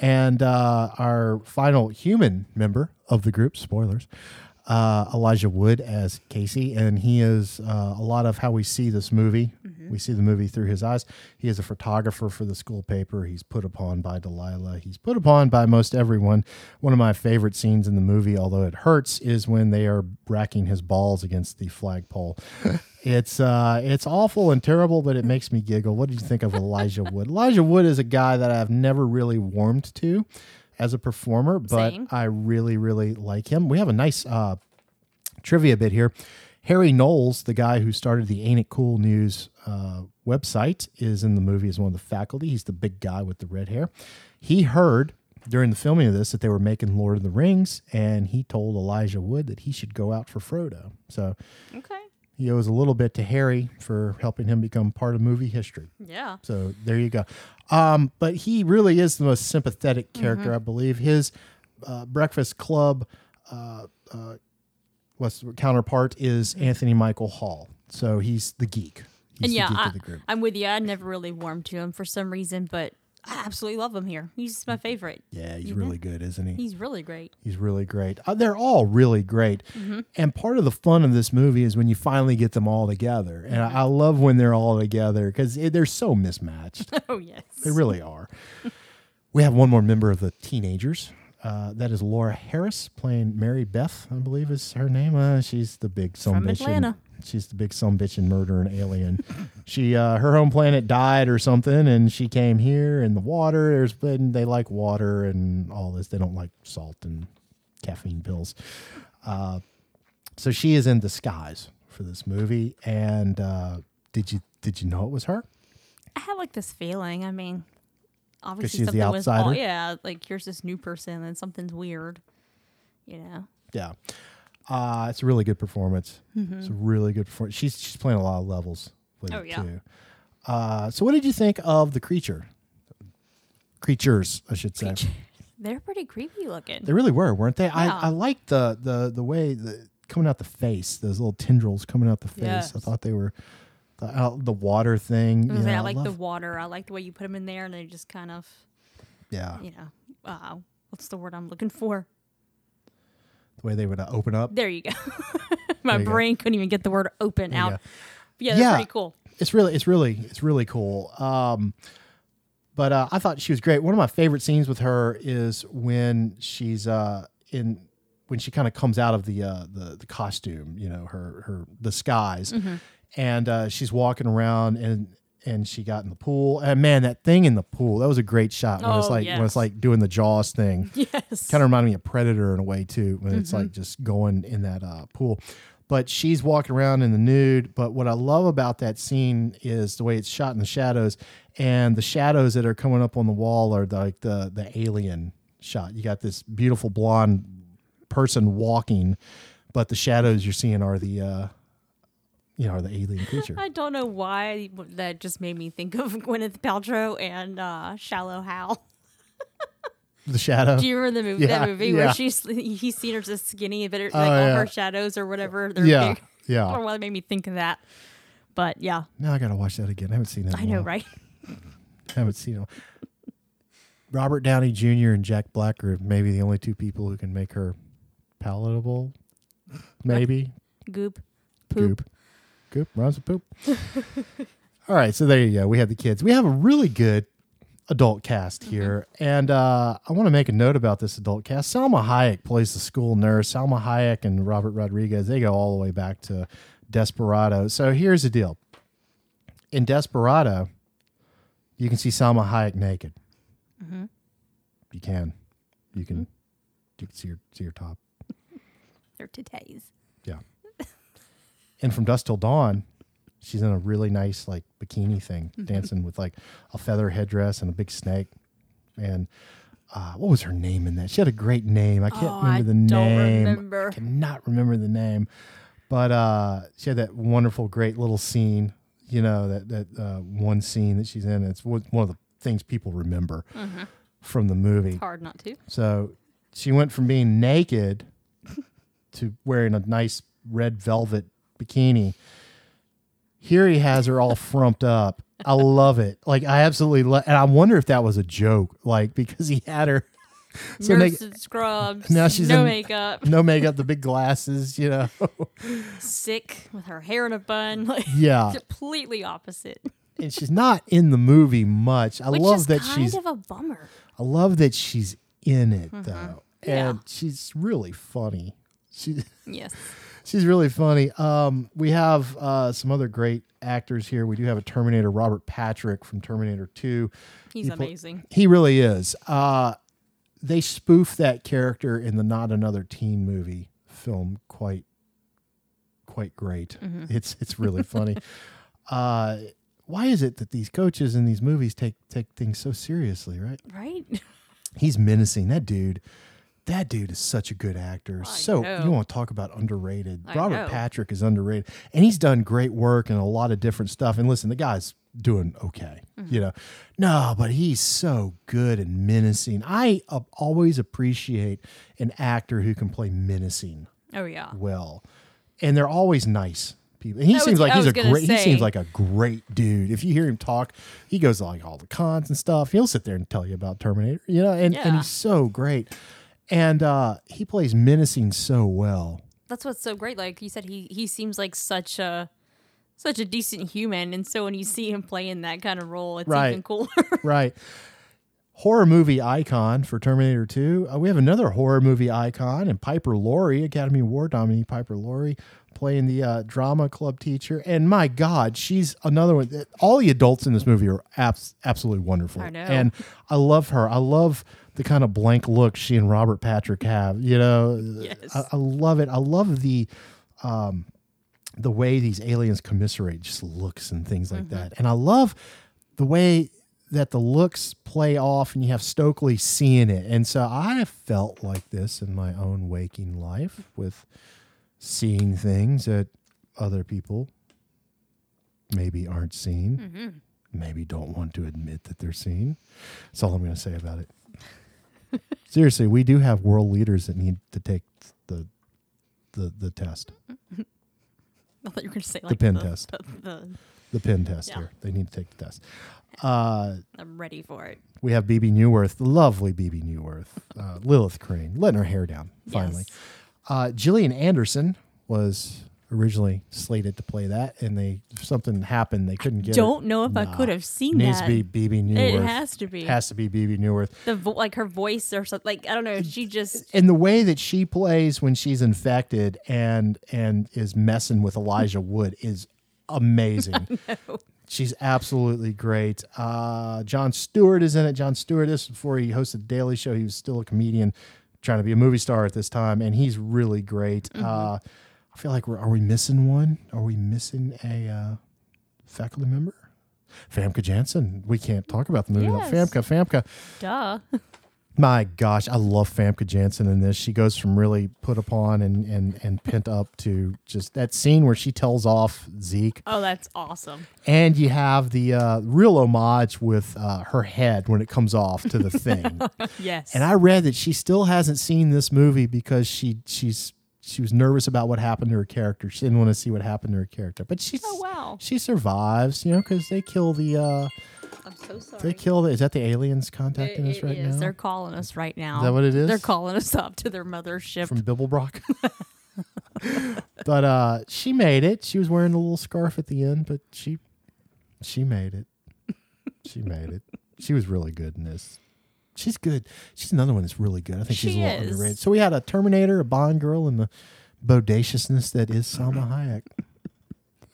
And uh, our final human member of the group, spoilers, uh, Elijah Wood as Casey, and he is uh, a lot of how we see this movie. We see the movie through his eyes. He is a photographer for the school paper. He's put upon by Delilah. He's put upon by most everyone. One of my favorite scenes in the movie, although it hurts, is when they are racking his balls against the flagpole. It's uh, it's awful and terrible, but it makes me giggle. What did you think of Elijah Wood? Elijah Wood is a guy that I've never really warmed to as a performer, but. I really, really like him. We have a nice uh, trivia bit here. Harry Knowles, the guy who started the Ain't It Cool News uh, website, is in the movie as one of the faculty. He's the big guy with the red hair. He heard during the filming of this that they were making Lord of the Rings, and he told Elijah Wood that he should go out for Frodo. So okay. He owes a little bit to Harry for helping him become part of movie history. Yeah. So there you go. Um, but he really is the most sympathetic character, I believe. His uh, Breakfast Club uh, uh, what's the counterpart is Anthony Michael Hall. So he's the geek. He's and the yeah, geek I, of the group. I'm with you. I never really warmed to him for some reason, but I absolutely love him here. He's my favorite. Yeah, he's Mhm. really good, isn't he? He's really great. He's really great. Uh, they're all really great. And part of the fun of this movie is when you finally get them all together. And I, I love when they're all together because they're so mismatched. Oh yes. They really are. we have one more member of the teenagers. Uh, that is Laura Harris playing Mary Beth, I believe is her name. Uh, she's the big From. Atlanta. She's the big some bitch and murder and alien. she uh, her home planet died or something, and she came here in the water. There's been they like water and all this. They don't like salt and caffeine pills. Uh, so she is in disguise for this movie. And uh, did you did you know it was her? I had like this feeling. I mean, obviously she's the something was outsider? yeah, like here's this new person and something's weird. You know. Yeah. Uh, it's a really good performance. It's a really good performance. She's she's playing a lot of levels with Mm-hmm. Oh, it yeah. too. Uh, so what did you think of the creature? Creatures, I should say. They're pretty creepy looking. They really were, weren't they? Yeah. I, I liked the the the way the coming out the face, those little tendrils coming out the face. I thought they were the out, the water thing. I, you was like, know, I like the love- water. I like the way you put them in there, and they just kind of, yeah, you know, uh, what's the word I'm looking for? Way they would uh, open up. There you go. My you go. brain couldn't even get the word "open" There out. yeah, they're Yeah. pretty cool. it's really it's really it's really cool um but uh, i thought she was great one of my favorite scenes with her is when she's uh in when she kind of comes out of the uh the, the costume you know her her disguise Mm-hmm. and uh she's walking around and and she got in the pool and man that thing in the pool that was a great shot when it's Oh, like when it's like doing the jaws thing Yes. kind of reminded me of Predator in a way too, when it's Mm-hmm. like just going in that uh, pool. But she's walking around in the nude. But what I love about that scene is the way it's shot in the shadows, and the shadows that are coming up on the wall are like the the alien shot. You got this beautiful blonde person walking, but the shadows you're seeing are the uh, you know the alien creature. I don't know why that just made me think of Gwyneth Paltrow and uh, Shallow Hal. the shadow. Do you remember the movie? Yeah, that movie yeah. where she's he's seen her just skinny, but it, Oh, like all yeah. her shadows or whatever. They're Yeah, big. yeah. I don't know why it made me think of that. But yeah, now I gotta watch that again. I haven't seen that. I know, while. right? I haven't seen them. Robert Downey Jr. and Jack Black are maybe the only two people who can make her palatable. Maybe Goop, poop. goop, goop rhymes with poop. All right, so there you go. We have the kids. We have a really good adult cast mm-hmm. here, and uh, I want to make a note about this adult cast. Salma Hayek plays the school nurse. Salma Hayek and Robert Rodriguez they go all the way back to Desperado. So here's the deal. In Desperado, you can see Salma Hayek naked. Mm-hmm. You can, you can, mm-hmm. you can see her see her top. They're titties. Yeah. And from dusk till dawn, She's in a really nice like bikini thing, Mm-hmm. dancing with like a feather headdress and a big snake. And uh, what was her name in that? She had a great name. I can't Oh, remember I the don't name. remember. I cannot remember the name. But uh, she had that wonderful, great little scene. You know that that uh, one scene that she's in. It's one one of the things people remember from the movie. Hard not to. So she went from being naked to wearing a nice red velvet bikini. Here he has her all frumped up. I love it. Like I absolutely love, and I wonder if that was a joke, like because he had her so Nurse in scrubs. Now she's no in- makeup. no makeup, the big glasses, you know. Sick with her hair in a bun. Like Yeah, completely opposite. and she's not in the movie much. I Which love is that kind she's. of a bummer. I love that she's in it though, Mm-hmm. Yeah. and she's really funny. She. Yes. She's really funny. Um, we have uh, some other great actors here. We do have a Terminator, Robert Patrick from Terminator 2. He's He amazing. He really is. Uh, they spoof that character in the Not Another Teen movie film quite quite great. It's it's really funny. Uh, why is it that these coaches in these movies take take things so seriously, right? Right? He's menacing. That dude, that dude is such a good actor. so know. you want to talk about underrated? I Robert know. Patrick is underrated, and he's done great work and a lot of different stuff. And listen, the guy's doing okay. Mm-hmm. You know, no, but he's so good and menacing. I uh, always appreciate an actor who can play menacing Oh yeah. well, and they're always nice people. And he I was- seems like I he's a great. He seems like a great dude. If you hear him talk, he goes like all the cons and stuff. He'll sit there and tell you about Terminator, you know, and, and he's so great. And uh, he plays menacing so well. That's what's so great. Like you said, he he seems like such a such a decent human, and so when you see him play in that kind of role, it's Right. even cooler. right. Horror movie icon for Terminator 2. Uh, we have another horror movie icon and Piper Laurie, Academy Award nominee Piper Laurie, playing the uh, drama club teacher. And my God, she's another one. All the adults in this movie are abs- absolutely wonderful. I know. And I love her. I love the kind of blank look she and Robert Patrick have. You know, Yes. I, I love it. I love the um, the way these aliens commiserate just looks and things like Mm-hmm. that. And I love the way that the looks play off and you have Stokely seeing it. And so I felt like this in my own waking life with seeing things that other people maybe aren't seeing, Mm-hmm. maybe don't want to admit that they're seeing. That's all I'm going to say about it. Seriously, we do have world leaders that need to take the the the test. I thought you were going to say like pen the, pen test. The, the, the pin test Yeah. here. They need to take the test. Uh, I'm ready for it. we have Bebe Neuwirth, the lovely Bebe Neuwirth, uh, Lilith Crane, letting her hair down finally. Yes. Uh, Gillian Anderson was originally slated to play that, and they something happened. They couldn't get. Don't know if I could have seen Needs that. to be Bebe Neuwirth. It has to be. Has to be Bebe Neuwirth. the vo- like her voice or something. Like I don't know. She just And the way that she plays when she's infected and and is messing with Elijah Wood is amazing. She's absolutely great. Uh, Jon Stewart is in it. Jon Stewart, this before he hosted the Daily Show, he was still a comedian, trying to be a movie star at this time, and he's really great. Uh, I feel like we're are we missing one? Are we missing a uh, faculty member? Famke Janssen. We can't talk about the movie without Yes. Famke. Famke. duh. My gosh, I love Famke Janssen in this. She goes from really put upon and and and pent up to just that scene where she tells off Zeke, Oh, that's awesome. and you have the uh, real homage with uh, her head when it comes off to the thing. Yes. and I read that she still hasn't seen this movie because she she's she was nervous about what happened to her character. She didn't want to see what happened to her character, but she Oh, wow. she survives, you know, because they kill the uh, so sorry. they kill the is that the aliens contacting us It right is. now? They're calling us right now. Is that what it is? They're calling us up to their mothership. from Bibblebrock. but uh she made it. She was wearing a little scarf at the end, but she she made it. She made it. She was really good in this. She's good. She's another one that's really good. I think she's She a little is. underrated. So we had a Terminator, a Bond girl, and the bodaciousness that is Salma Hayek.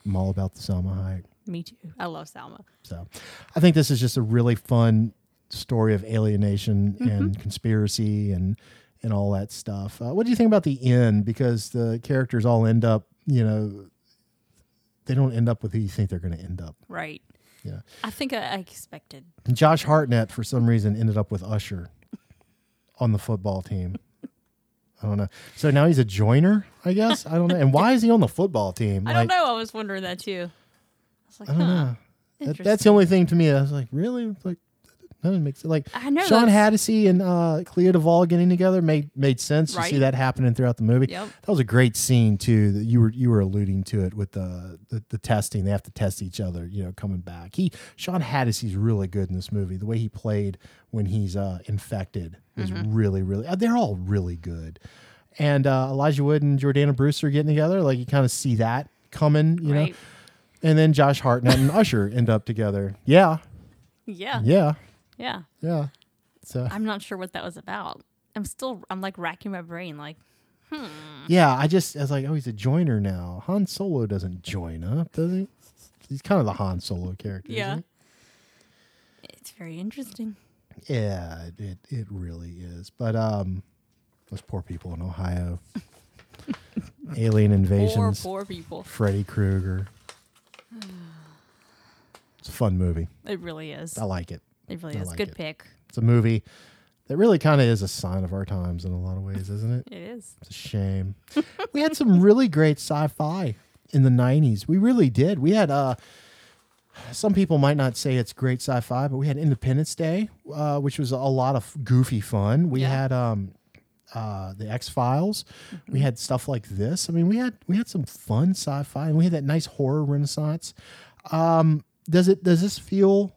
I'm all about the Salma Hayek. Me too. I love Salma. So I think this is just a really fun story of alienation Mm-hmm. and conspiracy and and all that stuff. Uh, what do you think about the end? Because the characters all end up, you know, they don't end up with who you think they're going to end up. Right. Yeah. I think I, I expected. And Josh Hartnett, for some reason, ended up with Usher on the football team. I don't know. So now he's a joiner, I guess. I don't know. And why is he on the football team? I don't know. I was wondering that too. I was like, I don't huh. know. That, that's the only thing to me. I was like, really? Like, that doesn't make sense. Like, I know, Shawn that's- and uh, Clea Duvall getting together made made sense. You see that happening throughout the movie. Yep. That was a great scene too. That you were you were alluding to it with the, the the testing. They have to test each other. You know, coming back. He Shawn Hatosy really good in this movie. The way he played when he's uh, infected is Mm-hmm. really really. uh, They're all really good. And uh, Elijah Wood and Jordana Brewster getting together, like you kind of see that coming. You know. And then Josh Hartnett and Usher end up together. Yeah, Yeah. yeah, Yeah. yeah. So I'm not sure what that was about. I'm still, I'm like racking my brain. Like, yeah, I just I was like, oh, he's a joiner now. Han Solo doesn't join up, does he? He's kind of the Han Solo character. yeah. It's very interesting. Yeah, it, it really is. But um, those poor people in Ohio. Alien invasions. Poor, invasions. poor people. Freddy Krueger. It's a fun movie. It really is. I like it. It really I is. like Good it. pick. It's a movie that really kind of is a sign of our times in a lot of ways, isn't it? It is. It's a shame. we had some really great sci-fi in the 90s. We really did. We had uh some people might not say it's great sci-fi, but we had Independence Day, uh, which was a lot of goofy fun. We Yeah. had um uh, the X Files. We had stuff like this. I mean, we had we had some fun sci-fi, and we had that nice horror renaissance. Um, does it does this feel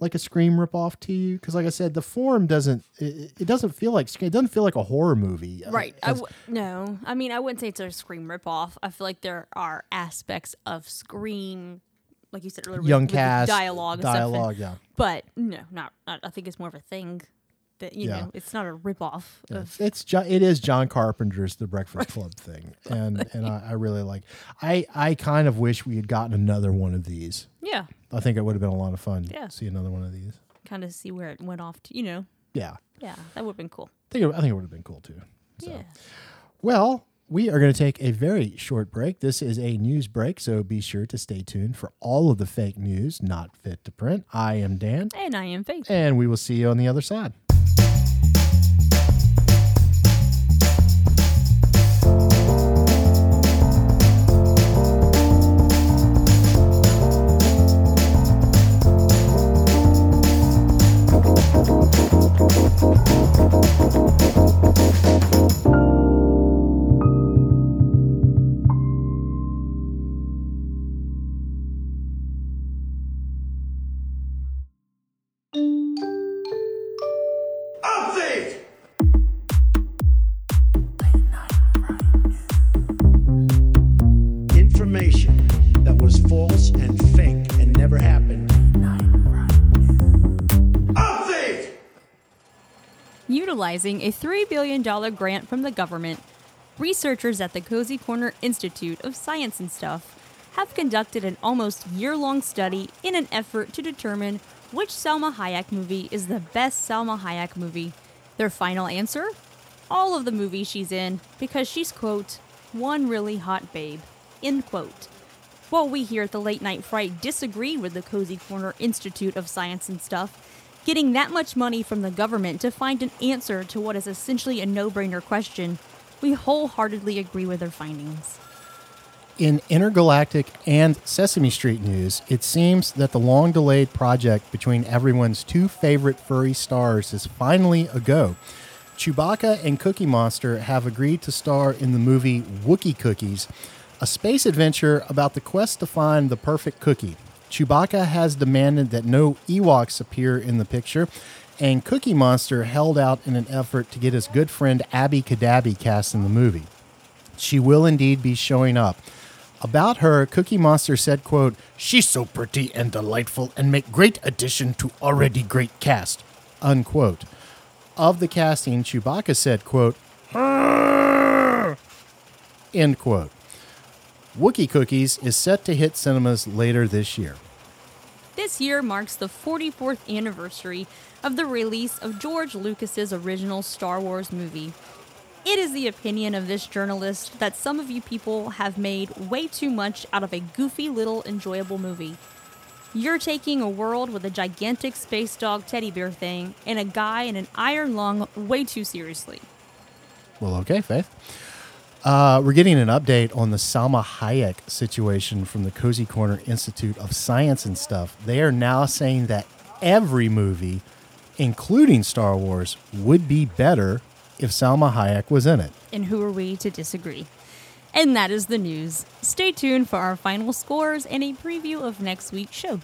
like a Scream ripoff to you? Because, like I said, the form doesn't it, it doesn't feel like Scream. It doesn't feel like a horror movie. Right. I w- no, I mean, I wouldn't say it's a Scream ripoff. I feel like there are aspects of Scream, like you said earlier, young with cast dialogue, and stuff, and- dialogue. yeah. but no, not, not. I think it's more of a thing that you Yeah. know, it's not a ripoff Yeah, of. it's Jo- it is John Carpenter's The Breakfast Club thing, and and I, I really like. I I kind of wish we had gotten another one of these. Yeah, I think it would have been a lot of fun. Yeah. to see another one of these. kind of see where it went off. To, you know, Yeah, yeah, that would have been cool. I think it, I think it would have been cool too. So. Yeah. Well, we are going to take a very short break. This is a news break, so be sure to stay tuned for all of the fake news not fit to print. I am Dan, And I am Faith. and we will see you on the other side. Utilizing a $3 billion grant from the government, researchers at the Cozy Corner Institute of Science and Stuff have conducted an almost year long study in an effort to determine which Salma Hayek movie is the best Salma Hayek movie. Their final answer? All of the movies she's in, because she's, quote, one really hot babe, end quote. While we here at the Late Night Fright disagree with the Cozy Corner Institute of Science and Stuff, getting that much money from the government to find an answer to what is essentially a no brainer question, we wholeheartedly agree with their findings. In intergalactic and Sesame Street news, it seems that the long delayed project between everyone's two favorite furry stars is finally a go. Chewbacca and Cookie Monster have agreed to star in the movie Wookie Cookies, a space adventure about the quest to find the perfect cookie. Chewbacca has demanded that no Ewoks appear in the picture, and Cookie Monster held out in an effort to get his good friend Abby Cadabby cast in the movie she will indeed be showing up. About her, Cookie Monster said, quote, She's so pretty and delightful and make great addition to already great cast, unquote. Of the casting, Chewbacca said, quote, end quote. Wookie Cookies is set to hit cinemas later this year. This year marks the 44th anniversary of the release of George Lucas's original Star Wars movie. It is the opinion of this journalist that some of you people have made way too much out of a goofy little enjoyable movie. You're taking a world with a gigantic space dog teddy bear thing and a guy in an iron lung way too seriously. Well, okay, Faith. Uh, we're getting an update on the Salma Hayek situation from the Cozy Corner Institute of Science and stuff. They are now saying that every movie, including Star Wars, would be better if Salma Hayek was in it. And who are we to disagree? And that is the news. Stay tuned for our final scores and a preview of next week's show.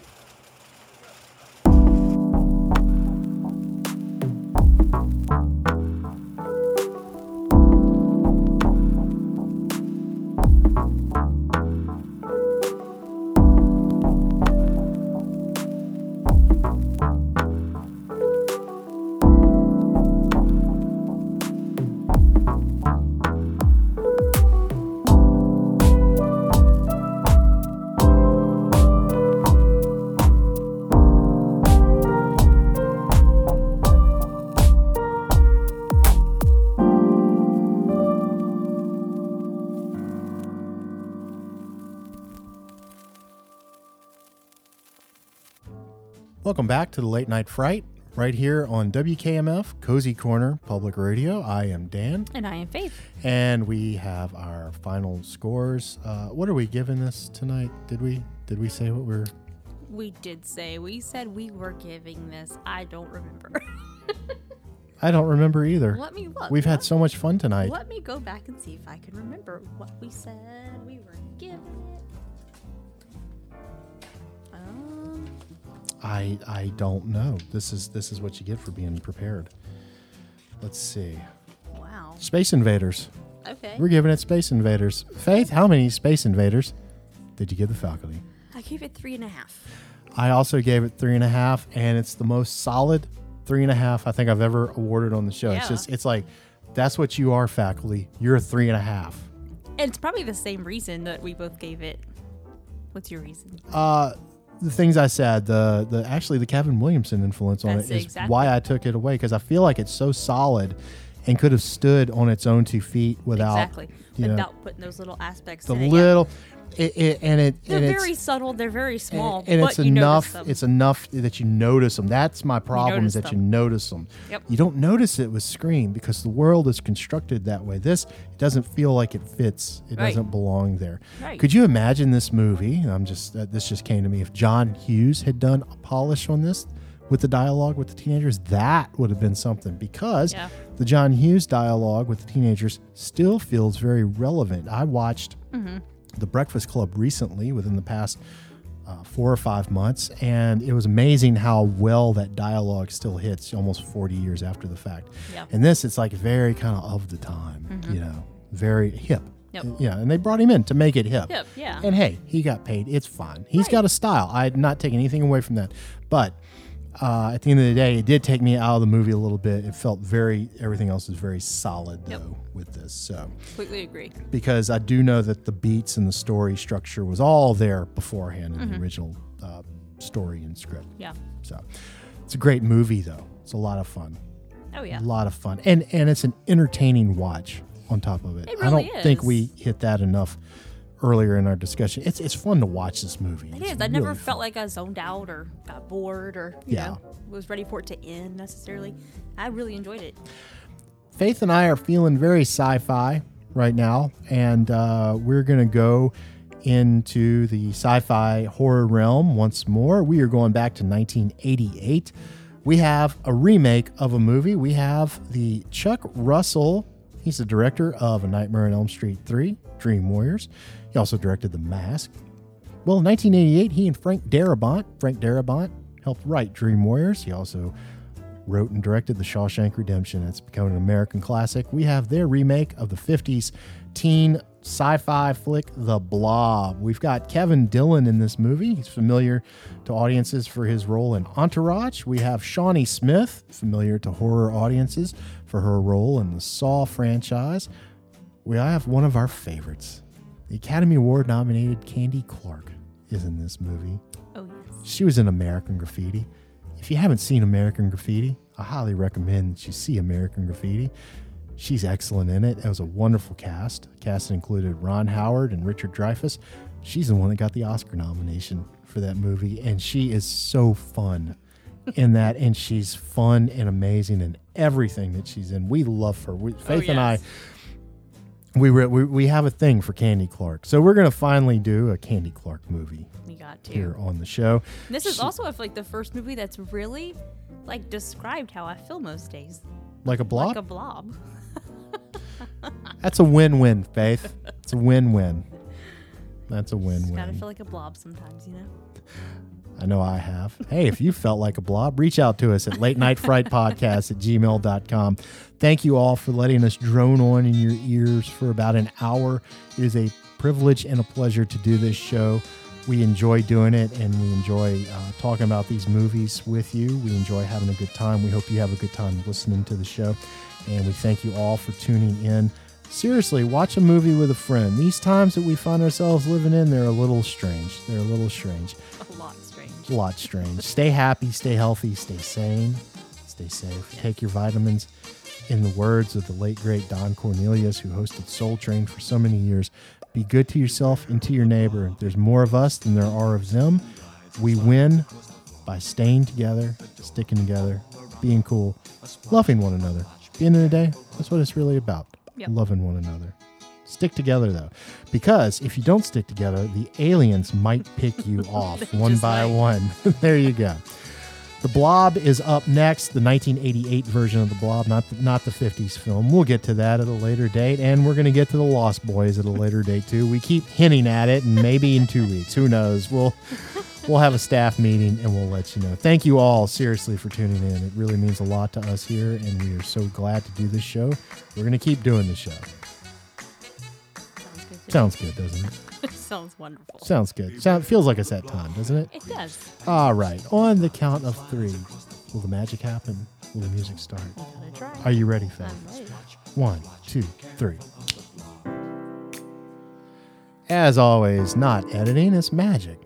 Welcome back to the Late Night Fright, right here on WKMF Cozy Corner Public Radio. I am Dan, And I am Faith. and we have our final scores. Uh, what are we giving this tonight? Did we did we say what we're? We did say, we said we were giving this. I don't remember. I don't remember either. Let me look. We've had so much fun tonight. Let me go back and see if I can remember what we said we were giving I I don't know. This is this is what you get for being prepared. Let's see. wow. Space Invaders. Okay. We're giving it Space Invaders. Faith, how many Space Invaders did you give the faculty? I gave it three and a half. I also gave it three and a half, and it's the most solid three and a half I think I've ever awarded on the show. Yeah. It's just it's like that's what you are, faculty. You're a three and a half. And it's probably the same reason that we both gave it. What's your reason? Uh the things I said, the the actually the Kevin Williamson influence on That's it is exactly- why I took it away because I feel like it's so solid and could have stood on its own two feet without exactly. you know, Without putting those little aspects the in it. yeah. It, it, and it They're and very subtle. They're very small. and but it's enough them. it's enough that you notice them that's my problem is that you notice them Yep. you don't notice it with scream because the world is constructed that way this it doesn't feel like it fits it Right. doesn't belong there Right. could you imagine this movie i'm just uh, this just came to me if john hughes had done a polish on this with the dialogue with the teenagers that would have been something because Yeah. the john hughes dialogue with the teenagers still feels very relevant i watched Mm-hmm. The Breakfast Club recently within the past uh, four or five months, and it was amazing how well that dialogue still hits almost 40 years after the fact. And this, it's like very kind of of the time, you know, very hip. Yep. Yeah, and they brought him in to make it hip. Hip, yeah. And hey, he got paid. It's fine. He's got a style. I'm not taking anything away from that. But uh, at the end of the day, it did take me out of the movie a little bit. It felt very, everything else is very solid, Yep. though, with this. So Completely agree. because I do know that the beats and the story structure was all there beforehand in the original uh, story and script. Yeah. So it's a great movie, though. It's a lot of fun. Oh yeah. A lot of fun, and and it's an entertaining watch. On top of it, It I don't really think we hit that enough earlier in our discussion. It's it's fun to watch this movie. It It's is. I never really felt like I zoned out or got bored or you Yeah. know was ready for it to end necessarily. I really enjoyed it. Faith and I are feeling very sci-fi right now, and uh, we're gonna go into the sci-fi horror realm once more. We are going back to 1988. We have a remake of a movie. We have the Chuck Russell. He's the director of A Nightmare on Elm Street 3, Dream Warriors. He also directed The Mask. Well, in 1988, he and Frank Darabont, Frank Darabont, helped write Dream Warriors. He also wrote and directed The Shawshank Redemption. It's become an American classic. We have their remake of the 50s teen sci fi flick, The Blob. We've got Kevin Dillon in this movie. He's familiar to audiences for his role in Entourage. We have Shawnee Smith, familiar to horror audiences for her role in the Saw franchise. We have one of our favorites. The Academy Award nominated Candy Clark is in this movie. Oh yes. She was in American Graffiti. If you haven't seen American Graffiti, I highly recommend that you see American Graffiti. She's excellent in it. It was a wonderful cast. Cast included Ron Howard and Richard Dreyfuss. She's the one that got the Oscar nomination for that movie, and she is so fun in that. And she's fun and amazing in everything that she's in. We love her. We, oh, Faith and I yes. We, re- we we have a thing for Candy Clark, so we're gonna finally do a Candy Clark movie We got to. here on the show. This is She- also like the first movie that's really like described how I feel most days. like a blob. Like a blob. That's a win-win, Faith. It's a win-win. That's a win-win. Just Gotta feel like a blob sometimes, you know? I know I have. Hey, if you felt like a blob, reach out to us at late night fright podcast at gmail.com. Thank you all for letting us drone on in your ears for about an hour. It is a privilege and a pleasure to do this show. We enjoy doing it and we enjoy uh, talking about these movies with you. We enjoy having a good time. We hope you have a good time listening to the show. And we thank you all for tuning in. Seriously, watch a movie with a friend. These times that we find ourselves living in, they're a little strange. They're a little strange A lot strange. a lot strange. Stay happy, stay healthy, stay sane, stay safe. Take your vitamins. In the words of the late great Don Cornelius, who hosted Soul Train for so many years, be good to yourself and to your neighbor. There's more of us than there are of them. We win by staying together, sticking together, being cool, loving one another. At the end of the day, that's what it's really about. Yep. Loving one another. Stick together though, because if you don't stick together, the aliens might pick you off one by might. one. there you go. The Blob is up next, the 1988 version of The Blob, not the, not the 50s film. We'll get to that at a later date, and we're going to get to The Lost Boys at a later date too. We keep hinting at it, and maybe in two weeks, who knows? We'll we'll have a staff meeting and we'll let you know. Thank you all seriously for tuning in. It really means a lot to us here, and we are so glad to do this show. We're going to keep doing the show. Sounds good. to Sounds good, doesn't it? Sounds wonderful. Sounds good. Sound, feels like it's that time, doesn't it? It does. All right. On the count of three, will the magic happen? Will the music start? Try. Are you ready, Faith? I'm ready. One, two, three. As always, not editing, it's magic.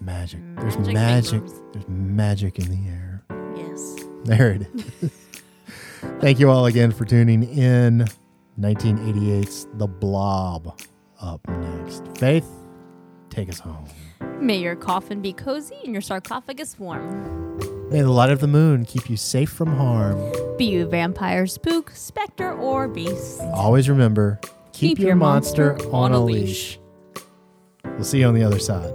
Magic. Mm, There's Magic magic. fingers. There's magic in the air. Yes. There it is. Thank you all again for tuning in. 1988's The Blob up next. Faith, take us home. May your coffin be cozy and your sarcophagus warm. May the light of the moon keep you safe from harm. Be you vampire, spook, specter, or beast. Always remember keep, your, monster, on a leash. We'll see you on the other side.